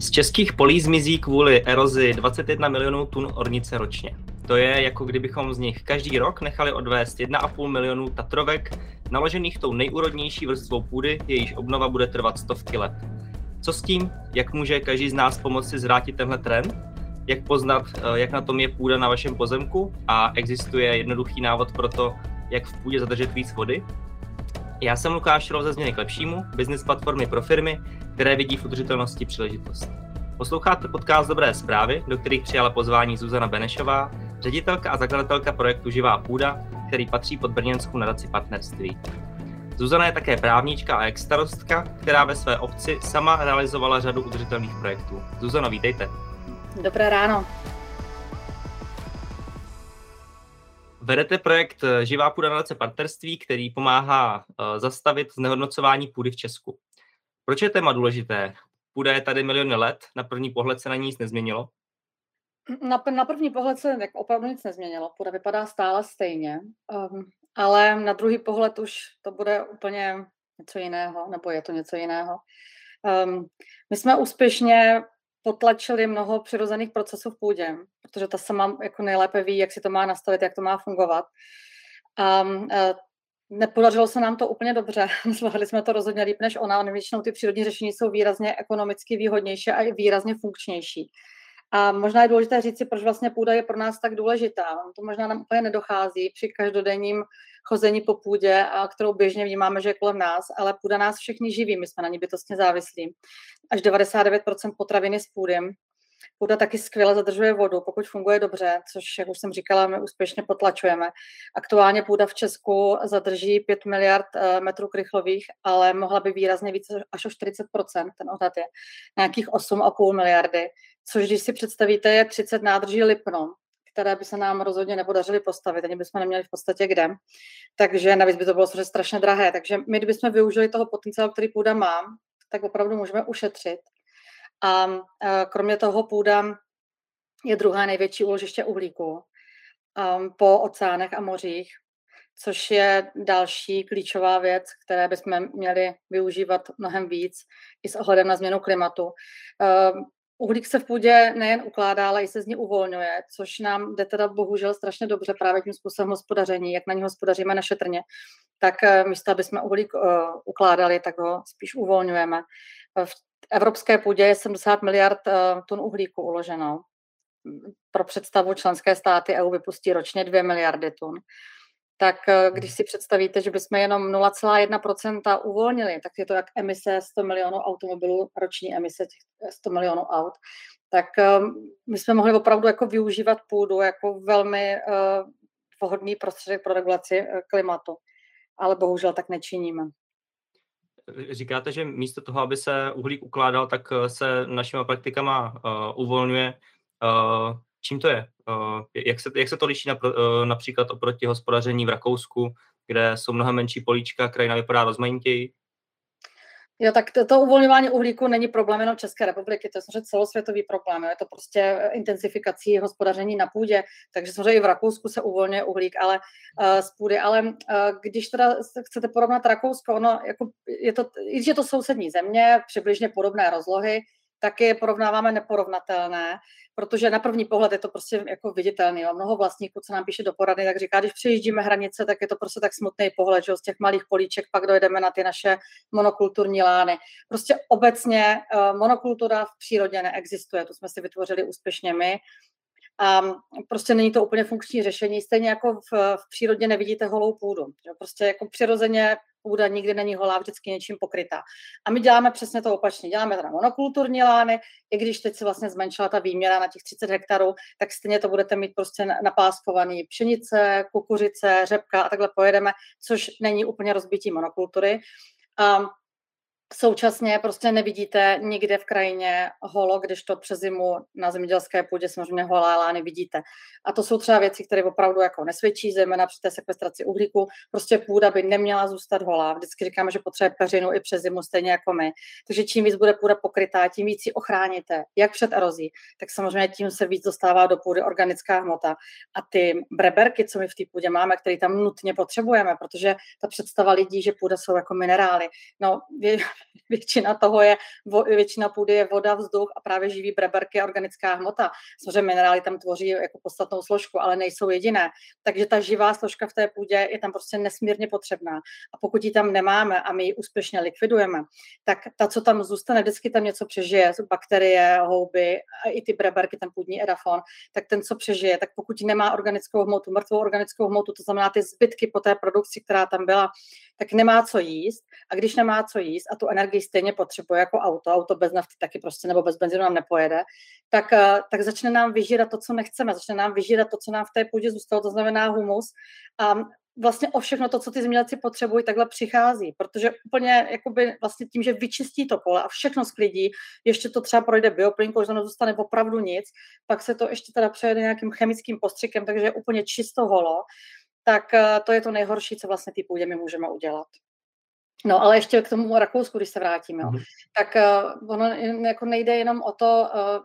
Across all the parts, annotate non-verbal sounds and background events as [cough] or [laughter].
Z českých polí zmizí kvůli erozi 21 milionů tun ornice ročně. To je jako kdybychom z nich každý rok nechali odvést 1,5 milionu tatrovek, naložených tou nejúrodnější vrstvou půdy, jejíž obnova bude trvat stovky let. Co s tím? Jak může každý z nás pomoci zvrátit tenhle trend? Jak poznat, eh, jak na tom je půda na vašem pozemku? A existuje jednoduchý návod pro to, jak v půdě zadržet víc vody? Já jsem Lukáš Rol ze Změny k lepšímu, business platformy pro firmy, které vidí v udržitelnosti příležitost. Posloucháte podcast Dobré zprávy, do kterých přijala pozvání Zuzana Benešová, ředitelka a zakladatelka projektu Živá půda, který patří pod brněnskou nadaci partnerství. Zuzana je také právnička a ex-starostka, která ve své obci sama realizovala řadu udržitelných projektů. Zuzano, vítejte. Dobré ráno. Vedete projekt eh, Živá půda nadace partnerství, který pomáhá eh, zastavit znehodnocování půdy v Česku. Proč je téma důležité? Půda je tady miliony let, na první pohled se na ní nic nezměnilo? Na, na první pohled se jak opravdu nic nezměnilo. Půda vypadá stále stejně, um, ale na druhý pohled už to bude úplně něco jiného, nebo je to něco jiného. Um, my jsme úspěšně potlačili mnoho přirozených procesů v půdě, protože ta sama jako nejlépe ví, jak si to má nastavit, jak to má fungovat. A e, nepodařilo se nám to úplně dobře. [laughs] Zvládli jsme to rozhodně líp než ona. Většinou ty přírodní řešení jsou výrazně ekonomicky výhodnější a i výrazně funkčnější. A možná je důležité říct si, proč vlastně půda je pro nás tak důležitá. To možná nám úplně nedochází při každodenním chození po půdě, a kterou běžně vnímáme, že je kolem nás, ale půda nás všichni živí, my jsme na ní bytostně závislí. Až 99% potraviny z půdy. Půda taky skvěle zadržuje vodu, pokud funguje dobře, což, jak už jsem říkala, my úspěšně potlačujeme. Aktuálně půda v Česku zadrží 5 miliard eh, metrů krychlových, ale mohla by výrazně více, až o 40%, ten odhad je nějakých 8,5 miliardy, což když si představíte, je 30 nádrží Lipno, které by se nám rozhodně nepodařily postavit, ani bychom neměli v podstatě kde. Takže navíc by to bylo strašně drahé. Takže my, kdybychom využili toho potenciálu, který půda má, tak opravdu můžeme ušetřit. A kromě toho půda je druhé největší úložiště uhlíku po oceánech a mořích, což je další klíčová věc, které bychom měli využívat mnohem víc i s ohledem na změnu klimatu. Uhlík se v půdě nejen ukládá, ale i se z ní uvolňuje, což nám jde teda bohužel strašně dobře právě tím způsobem hospodaření, jak na ní hospodaříme na šetrně. Tak eh, místo, aby jsme uhlík uh, ukládali, tak ho spíš uvolňujeme. V evropské půdě je 70 miliard uh, tun uhlíku uloženo. Pro představu členské státy EU vypustí ročně 2 miliardy tun tak eh, když si představíte, že bychom jenom 0,1% uvolnili, tak je to jak emise 100 milionů automobilů, roční emise těch 100 milionů aut, tak ehm, my jsme mohli opravdu jako využívat půdu jako velmi eh, vhodný prostředek pro regulaci eh, klimatu, ale bohužel tak nečiníme. Říkáte, že místo toho, aby se uhlík ukládal, tak se našimi praktikama uh, uvolňuje. Uh, čím to je? Uh, jak, se, jak se to liší uh, například oproti hospodaření v Rakousku, kde jsou mnohem menší políčka, krajina vypadá rozmanitěji? Jo, tak to, to uvolňování uhlíku není problém jenom České republiky, to je samozřejmě celosvětový problém. Je to prostě eh, intenzifikací hospodaření na půdě, takže samozřejmě i v Rakousku se uvolňuje uhlík, ale uh, z půdy. Ale uh, když teda chcete porovnat Rakousko, ono jako je to, i když je to sousední země, přibližně podobné rozlohy, tak je porovnáváme neporovnatelné, protože na první pohled je to prostě jako viditelný. Jo. Mnoho vlastníků, co nám píše do porady, tak říká, když přejíždíme hranice, tak je to prostě tak smutný pohled, že z těch malých políček pak dojedeme na ty naše monokulturní lány. Prostě obecně uh, monokultura v přírodě neexistuje, to jsme si vytvořili úspěšně my. A prostě není to úplně funkční řešení, stejně jako v, v přírodě nevidíte holou půdu. Prostě jako přirozeně půda nikdy není holá, vždycky něčím pokrytá. A my děláme přesně to opačně. Děláme teda monokulturní lány, i když teď se vlastně zmenšila ta výměra na těch 30 hektarů, tak stejně to budete mít prostě napáskovaný pšenice, kukuřice, řepka a takhle pojedeme, což není úplně rozbití monokultury. A Současně prostě nevidíte nikde v krajině holo, když to přes zimu na zemědělské půdě samozřejmě holá lány vidíte. A to jsou třeba věci, které opravdu jako nesvědčí, zejména při té sekvestraci uhlíku. Prostě půda by neměla zůstat holá. Vždycky říkáme, že potřebuje peřinu i přes zimu, stejně jako my. Takže čím víc bude půda pokrytá, tím víc ji ochráníte, jak před erozí, tak samozřejmě tím se víc dostává do půdy organická hmota. A ty breberky, co my v té půdě máme, které tam nutně potřebujeme, protože ta představa lidí, že půda jsou jako minerály. No, [laughs] většina toho je, většina půdy je voda, vzduch a právě živý breberky a organická hmota. Samozřejmě minerály tam tvoří jako podstatnou složku, ale nejsou jediné. Takže ta živá složka v té půdě je tam prostě nesmírně potřebná. A pokud ji tam nemáme a my ji úspěšně likvidujeme, tak ta, co tam zůstane, vždycky tam něco přežije, bakterie, houby a i ty breberky, ten půdní edafon, tak ten, co přežije, tak pokud nemá organickou hmotu, mrtvou organickou hmotu, to znamená ty zbytky po té produkci, která tam byla, tak nemá co jíst. A když nemá co jíst a tu energii stejně potřebuje jako auto, auto bez nafty taky prostě nebo bez benzínu nám nepojede, tak, eh, tak začne nám vyžírat to, co nechceme, začne nám vyžírat to, co nám v té půdě zůstalo, to znamená humus. A vlastně o všechno to, co ty zemědělci potřebují, takhle přichází, protože úplně jakoby vlastně tím, že vyčistí to pole a všechno sklidí, ještě to třeba projde bioplynkou, že zůstane opravdu nic, pak se to ještě teda přejede nějakým chemickým postřikem, takže je úplně čisto holo, tak eh, to je to nejhorší, co vlastně ty půdě my můžeme udělat. No, ale ještě k tomu Rakousku, když se vrátíme, mm-hmm. tak uh, ono jako nejde jenom o to, uh,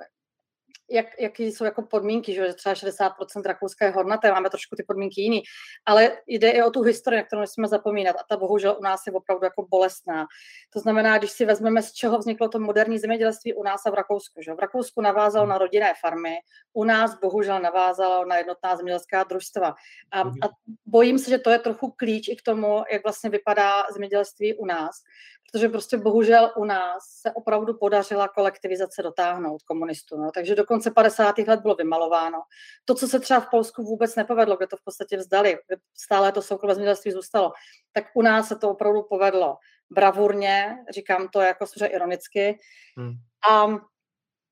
jak, jaký jsou jako podmínky, že třeba 60% Rakouska je hornaté, máme trošku ty podmínky jiný, ale jde i o tu historii, na kterou nesmíme zapomínat a ta bohužel u nás je opravdu jako bolestná. To znamená, když si vezmeme, z čeho vzniklo to moderní zemědělství u nás a v Rakousku. Že? V Rakousku navázalo na rodinné farmy, u nás bohužel navázalo na jednotná zemědělská družstva. A, mhm. a bojím se, že to je trochu klíč i k tomu, jak vlastně vypadá zemědělství u nás, protože prostě bohužel u nás se opravdu podařila kolektivizace dotáhnout komunistů. No. Takže do konce 50. let bylo vymalováno. To, co se třeba v Polsku vůbec nepovedlo, kde to v podstatě vzdali, stále to soukromé zemědělství zůstalo, tak u nás se to opravdu povedlo bravurně, říkám to jako ironicky. Hmm. A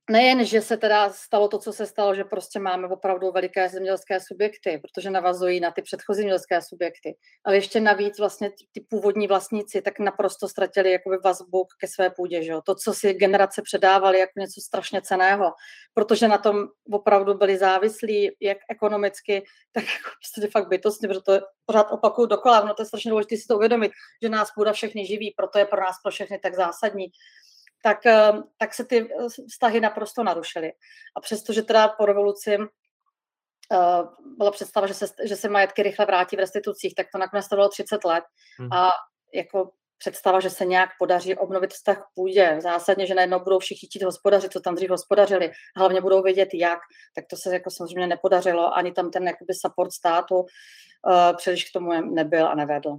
nejen, že se teda stalo to, co se stalo, že prostě máme opravdu veliké zemědělské subjekty, protože navazují na ty předchozí zemědělské subjekty, ale ještě navíc vlastně ty původní vlastníci tak naprosto ztratili jakoby vazbu ke své půdě, že To, co si generace předávali jako něco strašně ceného, protože na tom opravdu byli závislí, jak ekonomicky, tak jako prostě fakt bytostně, protože to pořád opakuju dokola, no to je strašně důležité si to uvědomit, že nás půda všechny živí, proto je pro nás pro všechny tak zásadní tak, eh, tak se ty eh, vztahy naprosto narušily. A přestože teda po revoluci uh, byla představa, že se, že se majetky rychle vrátí v restitucích, tak to nakonec trvalo 30 let. Hmm. A jako představa, že se nějak podaří obnovit vztah k půdě, zásadně, že najednou budou všichni chtít hospodařit, co tam dřív hospodařili, hlavně budou vědět jak, tak to se jako samozřejmě nepodařilo, ani tam ten jakoby support státu uh, příliš k tomu nebyl a nevedl.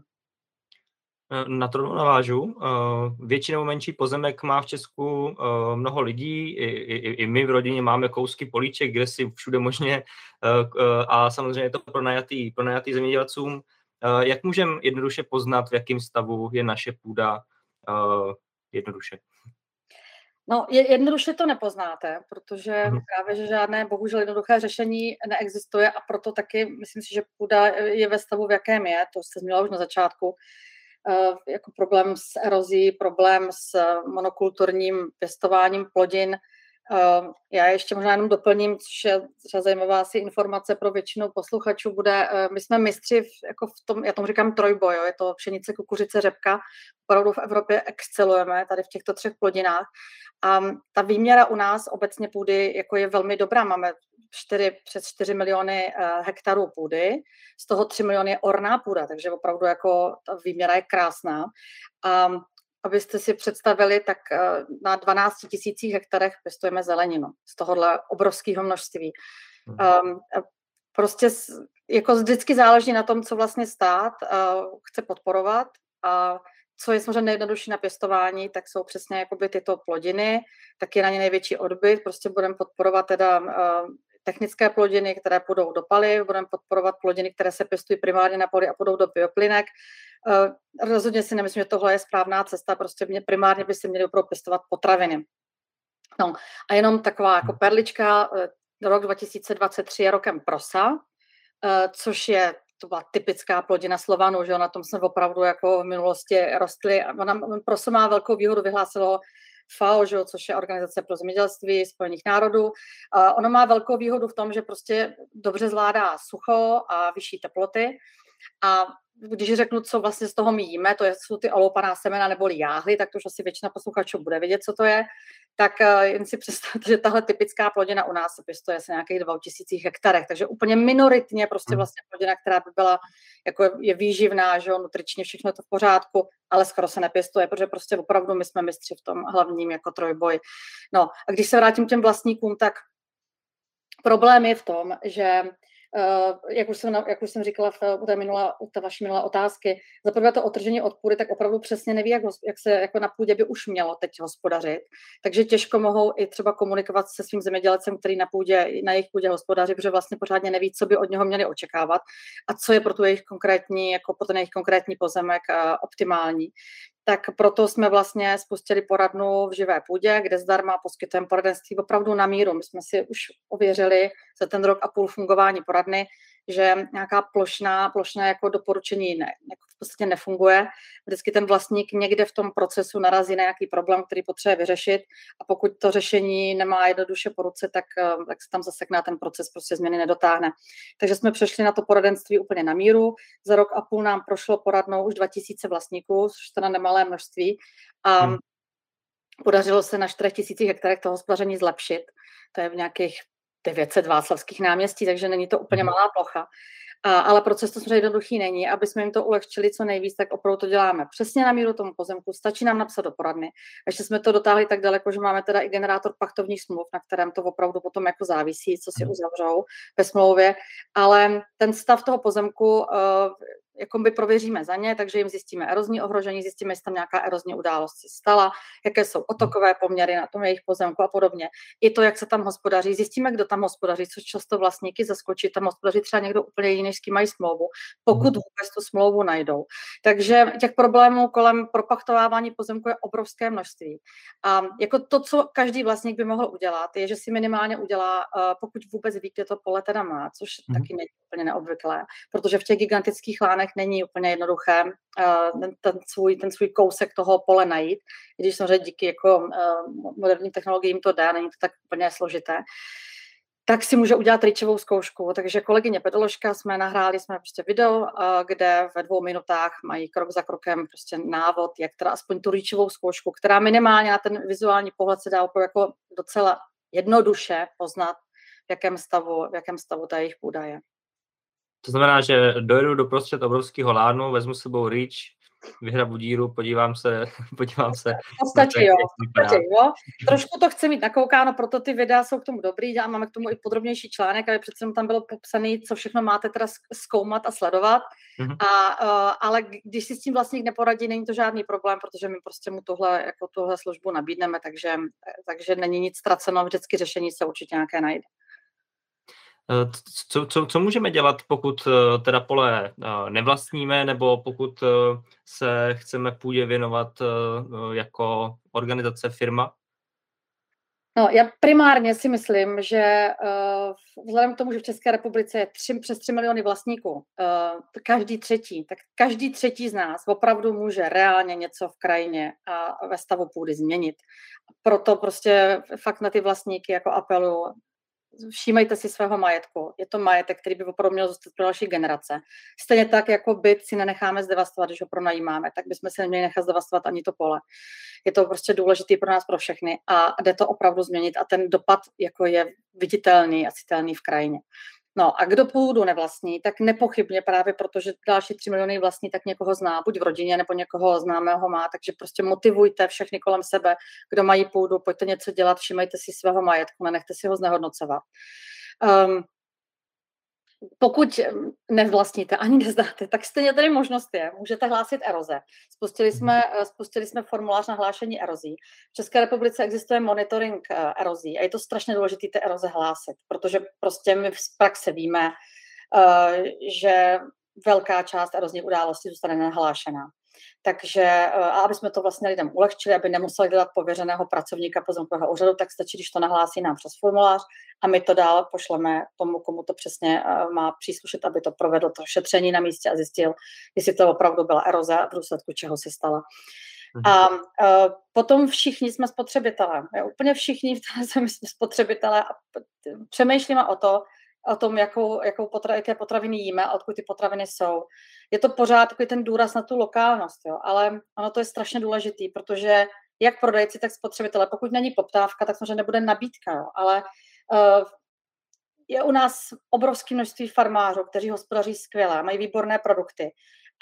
Eh, na to navážu. Eh, většinou menší pozemek má v Česku eh, mnoho lidí, i, i, i my v rodině máme kousky políček, kde si všude možně a samozřejmě je to pronajatý, pronajatý zemědělcům. Jak můžeme jednoduše poznat, v jakém stavu je naše půda jednoduše? No, jednoduše to nepoznáte, protože hmm. právě, že žádné bohužel jednoduché řešení neexistuje a proto taky myslím si, že půda je ve stavu, v jakém je, to se zmínila už na začátku, jako problém s erozí, problém s monokulturním pěstováním plodin. Eh, já ještě možná jenom doplním, což je třeba zajímavá asi informace pro většinu posluchačů, bude, eh, my jsme mistři v, jako v tom, já tomu říkám trojboj, jo, je to pšenice, kukuřice, řepka, opravdu v Evropě excelujeme tady v těchto třech plodinách. A ta výměra u nás obecně půdy jako je velmi dobrá, máme 4, přes 4 miliony uh, hektarů půdy, z toho 3 miliony je orná půda, takže opravdu jako ta výměra je krásná. A abyste si představili, tak uh, na 12 tisících hektarech pěstujeme zeleninu z tohohle obrovského množství. Um, prostě jako vždycky záleží na tom, co vlastně stát uh, chce podporovat a co je samozřejmě nejjednodušší na pěstování, tak jsou přesně jakoby tyto plodiny, tak je na ně největší odbyt, prostě budeme podporovat teda uh, technické plodiny, které půjdou do paliv, budeme podporovat plodiny, které se pěstují primárně na poli a půjdou do bioplynek. Eh, rozhodně si nemyslím, že tohle je správná cesta, prostě mě primárně by si měli opravdu pěstovat potraviny. No a jenom taková jako perlička, eh, rok 2023 je rokem prosa, eh, což je to byla typická plodina Slovanu, že na tom jsme opravdu jako v minulosti rostli. Ona proso má velkou výhodu, vyhlásilo FAO, že, což je Organizace pro zemědělství Spojených národů. A ono má velkou výhodu v tom, že prostě dobře zvládá sucho a vyšší teploty. A když řeknu, co vlastně z toho my jíme, to jsou ty oloupaná semena nebo jáhly, tak to už asi většina posluchačů bude vědět, co to je, tak uh, jen si představte, [laughs] že tahle typická plodina u nás se pěstuje se nějakých 2000 hektarech, takže úplně minoritně prostě hmm. vlastně plodina, která by byla, jako je výživná, že jo, nutričně všechno to v pořádku, ale skoro se nepěstuje, protože prostě opravdu my jsme mistři v tom hlavním jako trojboji. No a když se vrátím k těm vlastníkům, tak problém je v tom, že jak, už jsem, jak už jsem říkala v, té minulé, u té vaší minulé otázky, za prvé to otržení od půdy, tak opravdu přesně neví, jak, jak se jako na půdě by už mělo teď hospodařit. Takže těžko mohou i třeba komunikovat se svým zemědělcem, který na, půdě, na jejich půdě hospodaří, protože vlastně pořádně neví, co by od něho měli očekávat a co je pro tu jejich konkrétní, jako pro ten jejich konkrétní pozemek uh, optimální tak proto jsme vlastně spustili poradnu v živé půdě, kde zdarma poskytujeme poradenství opravdu na míru. My jsme si už ověřili za ten rok a půl fungování poradny, že nějaká plošná, plošná jako doporučení ne, jako v podstatě nefunguje. Vždycky ten vlastník někde v tom procesu narazí na nějaký problém, který potřebuje vyřešit a pokud to řešení nemá jednoduše po ruce, tak, eh, tak se tam zasekná ten proces, prostě změny nedotáhne. Takže jsme přešli na to poradenství úplně na míru. Za rok a půl nám prošlo poradnou už 2000 vlastníků, což to na nemalé množství. A hmm. podařilo se na 4000 hektarech to hospodaření zlepšit. To je v nějakých 900 Václavských náměstí, takže není to úplně mhm. malá plocha. A, ale proces to samozřejmě jednoduchý není. Aby jsme jim to ulehčili co nejvíc, tak opravdu to děláme přesně na míru tomu pozemku. Stačí nám napsat do poradny. A ještě jsme to dotáhli tak daleko, že máme teda i generátor pachtovních smluv, na kterém to opravdu potom jako závisí, co si mhm. uzavřou ve smlouvě. Ale ten stav toho pozemku uh, jakoby prověříme za ně, takže jim zjistíme erozní ohrožení, zjistíme, jestli tam nějaká erozní událost se stala, jaké jsou otokové poměry na tom jejich pozemku a podobně. I to, jak se tam hospodaří, zjistíme, kdo tam hospodaří, což často vlastníky zaskočí, tam hospodaří třeba někdo úplně jiný, s kým mají smlouvu, pokud mhm. vůbec tu smlouvu najdou. Takže těch problémů kolem propachtovávání pozemku je obrovské množství. A jako to, co každý vlastník by mohl udělat, je, že si minimálně udělá, eh, pokud vůbec ví, kde to pole teda má, což mm. taky není úplně neobvyklé, protože v těch gigantických lánech není úplně jednoduché uh, ten, ten, svůj, ten svůj kousek toho pole najít, i když samozřejmě díky jako uh, moderním technologiím to dá, není to tak úplně složité tak si může udělat rýčovou zkoušku. Takže kolegyně pedoložka jsme nahráli jsme prostě video, uh, kde ve dvou minutách mají krok za krokem prostě návod, jak teda aspoň tu rýčovou zkoušku, která minimálně na ten vizuální pohled se dá opravdu jako docela jednoduše poznat, v jakém stavu, v jakém stavu ta jejich půda je. To znamená, že dojedu do prostřed obrovského lánu, vezmu s sebou reach, vyhrabu díru, podívám se, [laughs] podívám se. Stačí, jo, stačí, jo. Trošku to chci mít nakoukáno, proto ty videa jsou k tomu dobrý, a máme k tomu i podrobnější článek, aby přece tam bylo popsané, co všechno máte teda zkoumat a sledovat. Mm-hmm. A, uh, ale když si s tím vlastník neporadí, není to žádný problém, protože my prostě mu tohle, jako tohle službu nabídneme, takže, takže není nic ztraceno, vždycky řešení se určitě nějaké najde. Eh, co, co, co můžeme dělat, pokud eh, teda pole eh, nevlastníme, nebo pokud se chceme půdě věnovat jako organizace, firma? No, já primárně si myslím, že vzhledem k tomu, že v České republice je tři, přes 3 miliony vlastníků, každý třetí, tak každý třetí z nás opravdu může reálně něco v krajině a ve stavu půdy změnit. Proto prostě fakt na ty vlastníky jako apelu, všímejte si svého majetku. Je to majetek, který by opravdu měl zůstat pro další generace. Stejně tak, jako byt si nenecháme zdevastovat, když ho pronajímáme, tak bychom si neměli nechat zdevastovat ani to pole. Je to prostě důležitý pro nás, pro všechny a jde to opravdu změnit a ten dopad jako je viditelný a citelný v krajině. No a kdo půdu nevlastní, tak nepochybně právě protože další 3 miliony vlastní, tak někoho zná, buď v rodině nebo někoho známého má, takže prostě motivujte všechny kolem sebe, kdo mají půdu, pojďte něco dělat, všimejte si svého majetku, nenechte si ho znehodnocovat. Um, pokud nevlastníte ani [laughs] nezdáte, tak stejně tady možnost je. Můžete hlásit eroze. Spustili mhm. jsme, eh, spustili jsme formulář na hlášení erozí. V České republice existuje monitoring eh, erozí a je to strašně důležité ty eroze hlásit, protože prostě my v praxe víme, eh, že velká část erozní události zůstane nahlášená. Takže eh, a aby jsme to vlastně lidem ulehčili, aby nemuseli dělat pověřeného pracovníka pozemkového úřadu, tak stačí, když to nahlásí nám přes formulář a my to dál pošleme tomu, komu to přesně eh, má příslušet, aby to provedl to šetření na místě a zjistil, jestli to opravdu byla eroze a v důsledku čeho se stala. Mhm. A uh, potom všichni jsme spotřebitelé. Úplně všichni v té zemi jsme spotřebitelé a přemýšlíme o to, o tom, jakou, jakou potra, jaké potraviny jíme a odkud ty potraviny jsou. Je to pořád takový ten důraz na tu lokálnost, jo, ale ono to je strašně důležitý, protože jak prodejci, tak spotřebitele, pokud není poptávka, tak samozřejmě nebude nabídka, jo, ale uh, je u nás obrovské množství farmářů, kteří hospodaří skvěle, mají výborné produkty.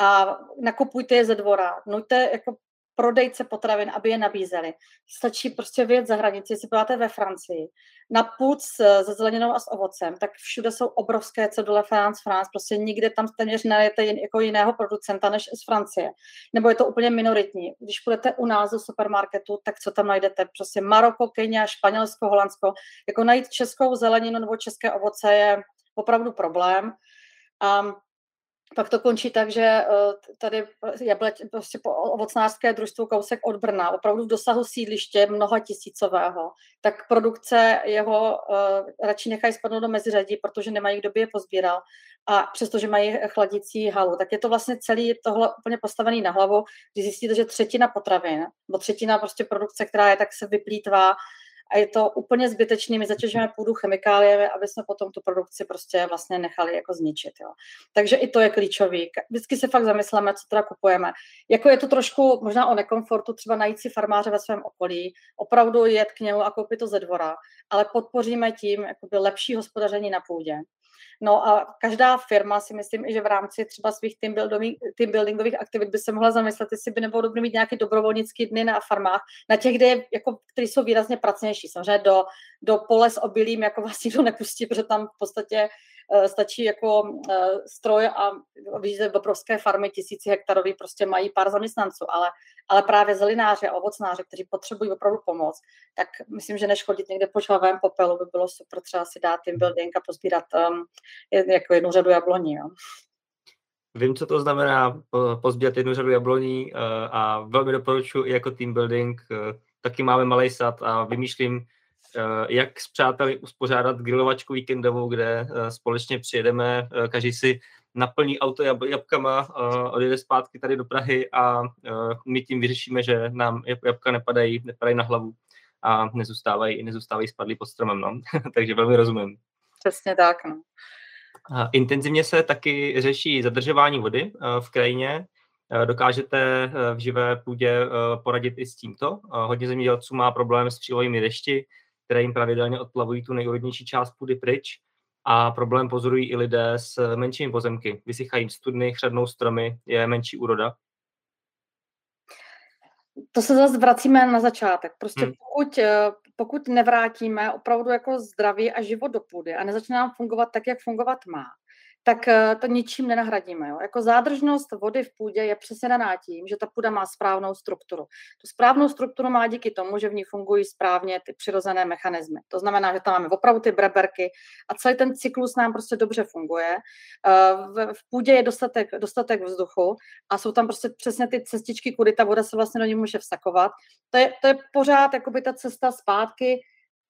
A nakupujte je ze dvora, nuďte jako prodejce potravin, aby je nabízeli. Stačí prostě vyjet za hranici, jestli podáte ve Francii, na půd se zeleninou a s ovocem, tak všude jsou obrovské cedule France, France, prostě nikde tam téměř najete jako jiného producenta než z Francie. Nebo je to úplně minoritní. Když půjdete u nás do supermarketu, tak co tam najdete? Prostě Maroko, Kenia, Španělsko, Holandsko. Jako najít českou zeleninu nebo české ovoce je opravdu problém. A pak to končí tak, že eh, tady je prostě po ovocnářské družstvo kousek od Brna, opravdu v dosahu sídliště mnoha tisícového, tak produkce jeho uh, radši nechají spadnout do meziřadí, protože nemají kdo by je pozbíral a přestože mají chladící halu. Tak je to vlastně celý tohle úplně postavený na hlavu, když zjistíte, že třetina potravin, nebo třetina prostě produkce, která je, tak se vyplýtvá a je to úplně zbytečný, my zatěžujeme půdu chemikáliemi, aby jsme potom tu produkci prostě vlastně nechali jako zničit. Jo. Takže i to je klíčový. Vždycky se fakt zamysleme, co teda kupujeme. Jako je to trošku možná o nekomfortu, třeba najít si farmáře ve svém okolí, opravdu jet k němu a koupit to ze dvora, ale podpoříme tím lepší hospodaření na půdě. No a každá firma si myslím, že v rámci třeba svých team, buildových, team buildingových aktivit by se mohla zamyslet, jestli by nebylo dobré mít nějaké dobrovolnické dny na farmách, na těch, kde je, jako, které jsou výrazně pracnější. Samozřejmě do, do pole s obilím jako vás nikdo nepustí, protože tam v podstatě stačí jako uh, stroj a víte, obrovské farmy tisíci hektarový prostě mají pár zaměstnanců, ale, ale právě zelináři a ovocnáři, kteří potřebují opravdu pomoc, tak myslím, že než chodit někde po žhavém popelu, by bylo super třeba si dát team building a pozbírat um, jako jednu řadu jabloní. Jo. Vím, co to znamená pozbírat jednu řadu jabloní a velmi doporučuji jako team building. Taky máme malý sad a vymýšlím, jak s přáteli uspořádat grilovačku víkendovou, kde společně přijedeme, každý si naplní auto jab, jabkama, odjede zpátky tady do Prahy a my tím vyřešíme, že nám jabka nepadají, nepadají na hlavu a nezůstávají, nezůstávají spadlí pod stromem. No. [laughs] Takže velmi rozumím. Přesně tak. No. Intenzivně se taky řeší zadržování vody eh, v krajině. Eh, dokážete eh, v živé půdě poradit i s tímto. Hodně zemědělců má problém s přílovými dešti, které jim pravidelně odplavují tu nejúrodnější část půdy pryč. A problém pozorují i lidé s menšími pozemky. Vysychají studny, chřadnou stromy, je menší úroda to se zase vracíme na začátek. Prostě hmm. pokud, pokud nevrátíme opravdu jako zdraví a život do půdy a nezačne nám fungovat tak, jak fungovat má, tak eh, to ničím nenahradíme. Jo. Jako zádržnost vody v půdě je přesně daná tím, že ta půda má správnou strukturu. Tu správnou strukturu má díky tomu, že v ní fungují správně ty přirozené mechanismy. To znamená, že tam máme opravdu ty breberky a celý ten cyklus nám prostě dobře funguje. Eh, v půdě je dostatek, dostatek vzduchu a jsou tam prostě přesně ty cestičky, kudy ta voda se vlastně do ní může vsakovat. To je, to je pořád jakoby ta cesta zpátky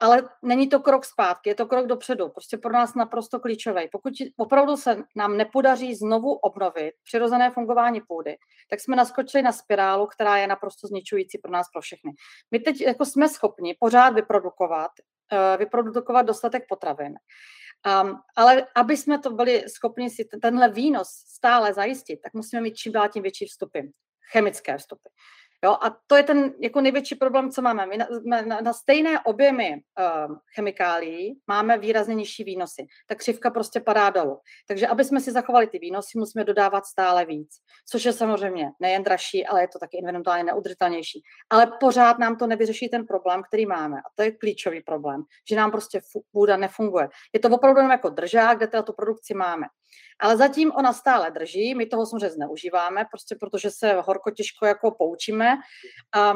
ale není to krok zpátky, je to krok dopředu, prostě pro nás naprosto klíčový. Pokud opravdu se nám nepodaří znovu obnovit přirozené fungování půdy, tak jsme naskočili na spirálu, která je naprosto zničující pro nás, pro všechny. My teď jako jsme schopni pořád vyprodukovat, uh, vyprodukovat dostatek potravin, Um, ale aby jsme to byli schopni si tenhle výnos stále zajistit, tak musíme mít čím dál tím větší vstupy, chemické vstupy. Jo, a to je ten jako největší problém, co máme. My na, na, na stejné objemy uh, chemikálií máme výrazně nižší výnosy. Ta křivka prostě padá dolů. Takže aby jsme si zachovali ty výnosy, musíme dodávat stále víc. Což je samozřejmě nejen dražší, ale je to taky environmentálně neudržitelnější. Ale pořád nám to nevyřeší ten problém, který máme. A to je klíčový problém, že nám prostě půda nefunguje. Je to opravdu jako držák, kde teda tu produkci máme. Ale zatím ona stále drží, my toho samozřejmě zneužíváme, prostě protože se horko těžko jako poučíme a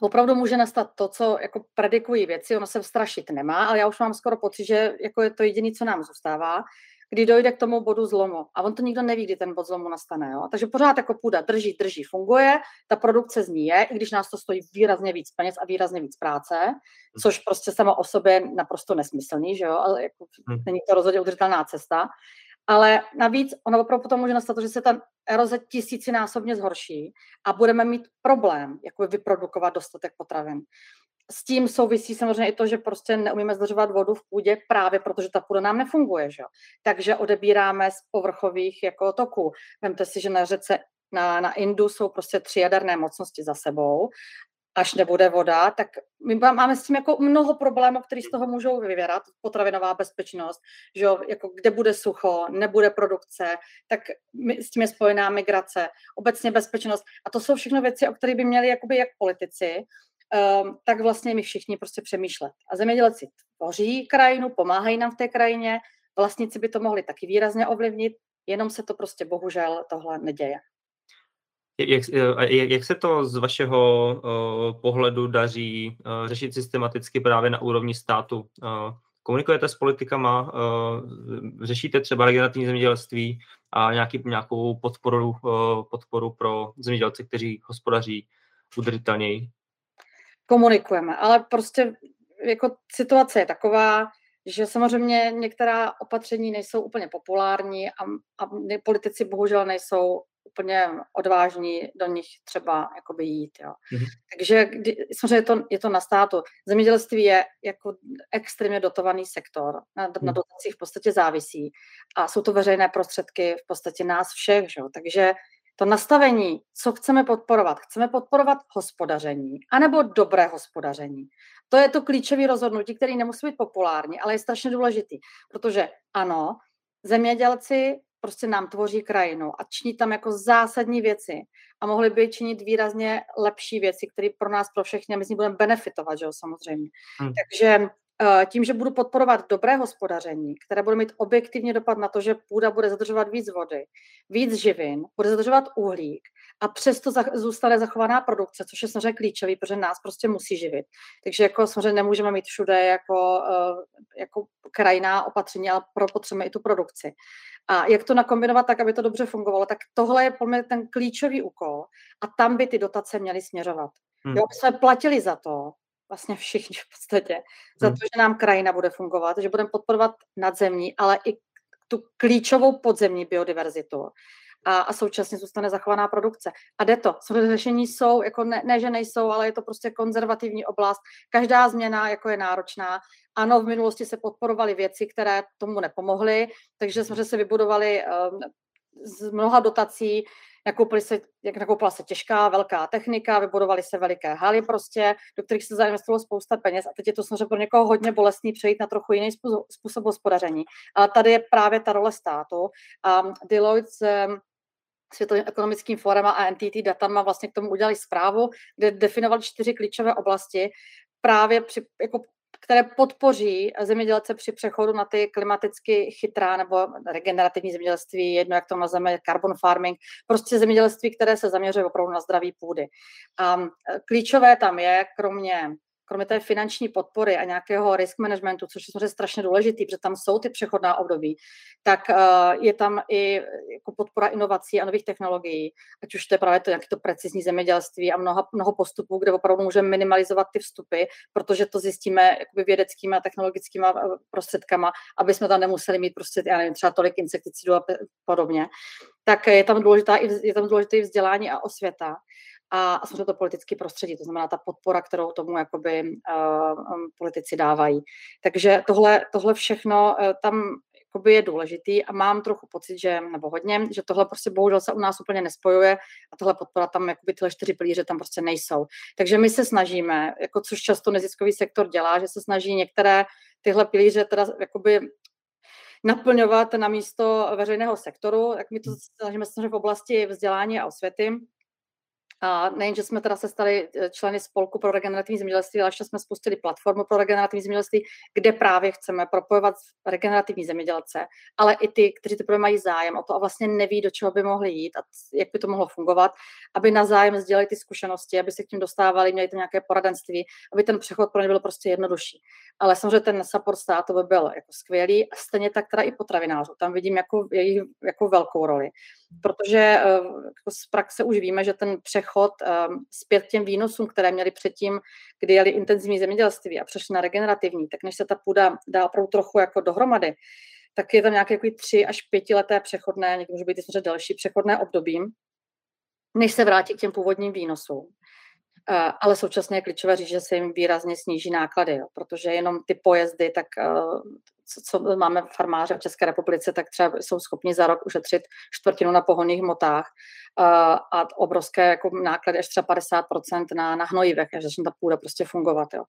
opravdu může nastat to, co jako predikují věci, ono se strašit nemá, ale já už mám skoro pocit, že jako je to jediné, co nám zůstává, kdy dojde k tomu bodu zlomu. A on to nikdo neví, kdy ten bod zlomu nastane. Jo? Takže pořád jako půda drží, drží, funguje, ta produkce z ní je, i když nás to stojí výrazně víc peněz a výrazně víc práce, což prostě samo o sobě naprosto nesmyslný, že jo? ale jako, hmm. není to rozhodně udržitelná cesta. Ale navíc ono opravdu potom může nastat to, že se ta eroze tisícinásobně zhorší a budeme mít problém jako vyprodukovat dostatek potravin. s tím souvisí samozřejmě i to, že prostě neumíme zdržovat vodu v půdě právě protože ta půda nám nefunguje, že? takže odebíráme z povrchových jako toků. Vemte si, že na řece na, na Indu jsou prostě tři jaderné mocnosti za sebou až nebude voda, tak my máme s tím jako mnoho problémů, které z toho můžou vyvěrat. Potravinová bezpečnost, že jo, jako kde bude sucho, nebude produkce, tak s tím je spojená migrace, obecně bezpečnost. A to jsou všechno věci, o kterých by měli jakoby jak politici, um, tak vlastně my všichni prostě přemýšlet. A zemědělci tvoří krajinu, pomáhají nám v té krajině, vlastníci by to mohli taky výrazně ovlivnit, jenom se to prostě bohužel tohle neděje. Jak, jak, jak se to z vašeho uh, pohledu daří uh, řešit systematicky právě na úrovni státu? Uh, komunikujete s politikama, uh, řešíte třeba regenerativní zemědělství a nějaký, nějakou podporu, uh, podporu pro zemědělce, kteří hospodaří udržitelněji? Komunikujeme, ale prostě jako situace je taková, že samozřejmě některá opatření nejsou úplně populární a, a politici bohužel nejsou úplně odvážní do nich třeba jakoby jít. Jo. Mm-hmm. Takže kdy, samozřejmě je to, je to na státu. Zemědělství je jako extrémně dotovaný sektor, na, mm. na dotacích v podstatě závisí a jsou to veřejné prostředky v podstatě nás všech. Že? Takže to nastavení, co chceme podporovat. Chceme podporovat hospodaření, anebo dobré hospodaření. To je to klíčové rozhodnutí, který nemusí být populární, ale je strašně důležitý, protože ano, zemědělci prostě nám tvoří krajinu a činí tam jako zásadní věci a mohli by činit výrazně lepší věci, které pro nás, pro všechny, my z ní budeme benefitovat, že jo, samozřejmě. Hmm. Takže tím, že budu podporovat dobré hospodaření, které bude mít objektivně dopad na to, že půda bude zadržovat víc vody, víc živin, bude zadržovat uhlík a přesto zůstane zachovaná produkce, což je samozřejmě klíčový, protože nás prostě musí živit. Takže jako samozřejmě nemůžeme mít všude jako, eh, jako krajná opatření, ale potřebujeme i tu produkci. A jak to nakombinovat tak, aby to dobře fungovalo, tak tohle je podle ten klíčový úkol a tam by ty dotace měly směřovat. Hmm. Jo, jsme platili za to, vlastně všichni v podstatě, za hmm. to, že nám krajina bude fungovat, že budeme podporovat nadzemní, ale i tu klíčovou podzemní biodiverzitu a, a současně zůstane zachovaná produkce. A jde to. Řešení jsou, jako ne, ne, že nejsou, ale je to prostě konzervativní oblast. Každá změna jako je náročná. Ano, v minulosti se podporovaly věci, které tomu nepomohly, takže jsme se vybudovali um, z mnoha dotací, nakoupili se, jak nakoupila se těžká, velká technika, vybudovali se veliké haly prostě, do kterých se zainvestovalo spousta peněz a teď je to samozřejmě pro někoho hodně bolestný přejít na trochu jiný způsob, hospodaření. Ale tady je právě ta role státu. A Deloitte Světovým ekonomickým fórem a NTT datama vlastně k tomu udělali zprávu, kde definovali čtyři klíčové oblasti, právě při, jako, které podpoří zemědělce při přechodu na ty klimaticky chytrá nebo regenerativní zemědělství, jedno jak to nazveme carbon farming, prostě zemědělství, které se zaměřuje opravdu na zdraví půdy. A klíčové tam je, kromě kromě té finanční podpory a nějakého risk managementu, což je strašně důležitý, protože tam jsou ty přechodná období, tak uh, je tam i jako podpora inovací a nových technologií, ať už to je právě to nějaké to precizní zemědělství a mnoho, mnoho postupů, kde opravdu můžeme minimalizovat ty vstupy, protože to zjistíme jakoby vědeckými a technologickými eh, prostředkama, aby jsme tam nemuseli mít prostě, já nevím, třeba tolik insekticidů a podobně. Tak je tam důležitá, je tam důležité vzdělání a osvěta a, samozřejmě to politické prostředí, to znamená ta podpora, kterou tomu jakoby uh, politici dávají. Takže tohle, tohle všechno uh, tam jakoby je důležitý a mám trochu pocit, že, nebo hodně, že tohle prostě bohužel se u nás úplně nespojuje a tohle podpora tam, jakoby tyhle čtyři pilíře tam prostě nejsou. Takže my se snažíme, jako což často neziskový sektor dělá, že se snaží některé tyhle pilíře teda jakoby naplňovat na místo veřejného sektoru, tak my to snažíme se v oblasti vzdělání a osvěty, a nejen, že jsme teda se stali eh, členy spolku pro regenerativní zemědělství, ale ještě jsme spustili platformu pro regenerativní zemědělstí, kde právě chceme propojovat regenerativní zemědělce, ale i ty, kteří teprve mají zájem o to a vlastně neví, do čeho by mohli jít a jak by to mohlo fungovat, aby na zájem sdělali ty zkušenosti, aby se k tím dostávali, měli tam nějaké poradenství, aby ten přechod pro ně byl prostě jednodušší. Ale samozřejmě ten support státu by byl jako skvělý a stejně tak teda i potravinářů. Tam vidím jako, jejich, jako velkou roli, protože eh, jako z praxe už víme, že ten přechod um, zpět těm výnosům, které měli předtím, kdy jeli intenzivní zemědělství a přešli na regenerativní, tak než se ta půda dá opravdu trochu jako dohromady, tak je tam nějaké jako tři až pětileté přechodné, někdy může být i delší přechodné období, než se vrátí k těm původním výnosům. Ale současně je klíčové říct, že se jim výrazně sníží náklady, jo, protože jenom ty pojezdy, tak co, co máme farmáře v České republice, tak třeba jsou schopni za rok ušetřit čtvrtinu na pohonných hmotách a obrovské jako náklady až třeba 50% na, na hnojivech, až začne ta půda prostě fungovat. Jo.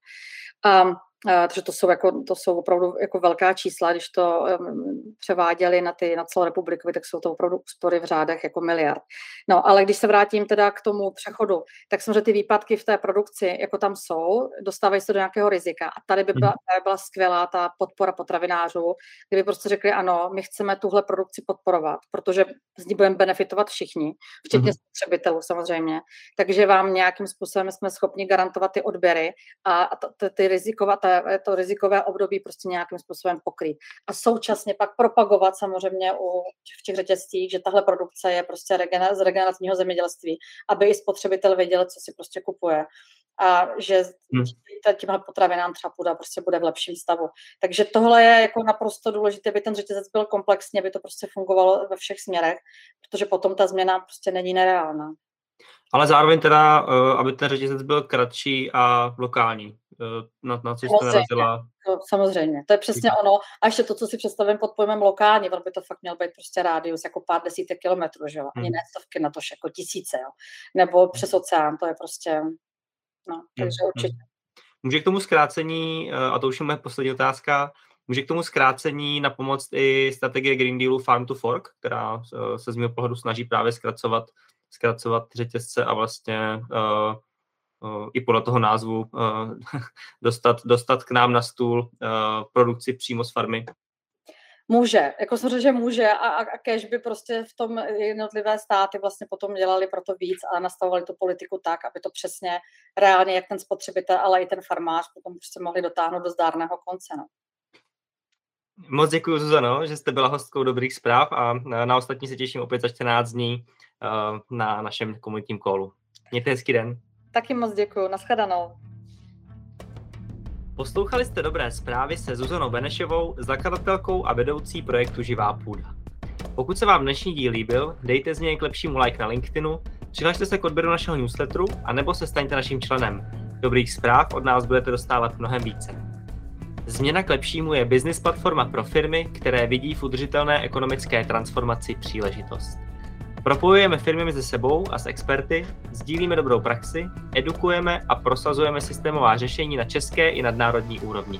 A takže to jsou, jako, to jsou opravdu jako velká čísla, když to um, převáděli na, ty, na celou republiku, tak jsou to opravdu úspory v řádech jako miliard. No, ale když se vrátím teda k tomu přechodu, tak samozřejmě ty výpadky v té produkci, jako tam jsou, dostávají se do nějakého rizika. A tady by byla, tady byla skvělá ta podpora potravinářů, kdyby prostě řekli, ano, my chceme tuhle produkci podporovat, protože z ní budeme benefitovat všichni, včetně mm-hmm. spotřebitelů samozřejmě. Takže vám nějakým způsobem jsme schopni garantovat ty odběry a, a ty, ty rizikovat, to rizikové období prostě nějakým způsobem pokrýt. A současně pak propagovat samozřejmě u, v těch řetězcích, že tahle produkce je prostě z regenerativního zemědělství, aby i spotřebitel věděl, co si prostě kupuje a že hmm. těmhle potravinám třeba půda prostě bude v lepším stavu. Takže tohle je jako naprosto důležité, aby ten řetězec byl komplexní, aby to prostě fungovalo ve všech směrech, protože potom ta změna prostě není nereálná. Ale zároveň teda, eh, aby ten řetězec byl kratší a lokální. Eh, na, na co jste narazila? No, samozřejmě, to je přesně ono. A ještě to, co si představím pod pojmem lokální, ono by to fakt měl být prostě rádius jako pár desítek kilometrů, že jo? Ani hmm. ne stovky, na to jako tisíce, jo? Nebo hmm. přes oceán, to je prostě, no, hmm, takže hmm. určitě. Může k tomu zkrácení, eh, a to už je moje poslední otázka, může k tomu zkrácení na pomoc i strategie Green Dealu Farm to Fork, která se z mého pohledu snaží právě zkracovat, zkracovat řetězce a vlastně uh, i podle toho názvu [laughs] dostat, dostat k nám na stůl produkci přímo z farmy? Může, jako jsem že může a, a, cash by prostě v tom jednotlivé státy vlastně potom dělali proto víc a nastavovali tu politiku tak, aby to přesně reálně jak ten spotřebitel, ale i ten farmář potom prostě mohli dotáhnout do zdárného konce. No. Moc děkuji, Zuzano, že jste byla hostkou Dobrých zpráv a na ostatní se těším opět za 14 dní na našem komunitním kolu. Mějte hezký den. Taky moc děkuji, nashledanou. Poslouchali jste dobré zprávy se Zuzanou Benešovou, zakladatelkou a vedoucí projektu Živá půda. Pokud se vám dnešní díl líbil, dejte z něj k lepšímu like na LinkedInu, přihlašte se k odběru našeho newsletteru a nebo se staňte naším členem. Dobrých zpráv od nás budete dostávat mnohem více. Změna k lepšímu je business platforma pro firmy, které vidí v udržitelné ekonomické transformaci příležitost. Propojujeme firmy mezi sebou a s experty, sdílíme dobrou praxi, edukujeme a prosazujeme systémová řešení na české i nadnárodní úrovni.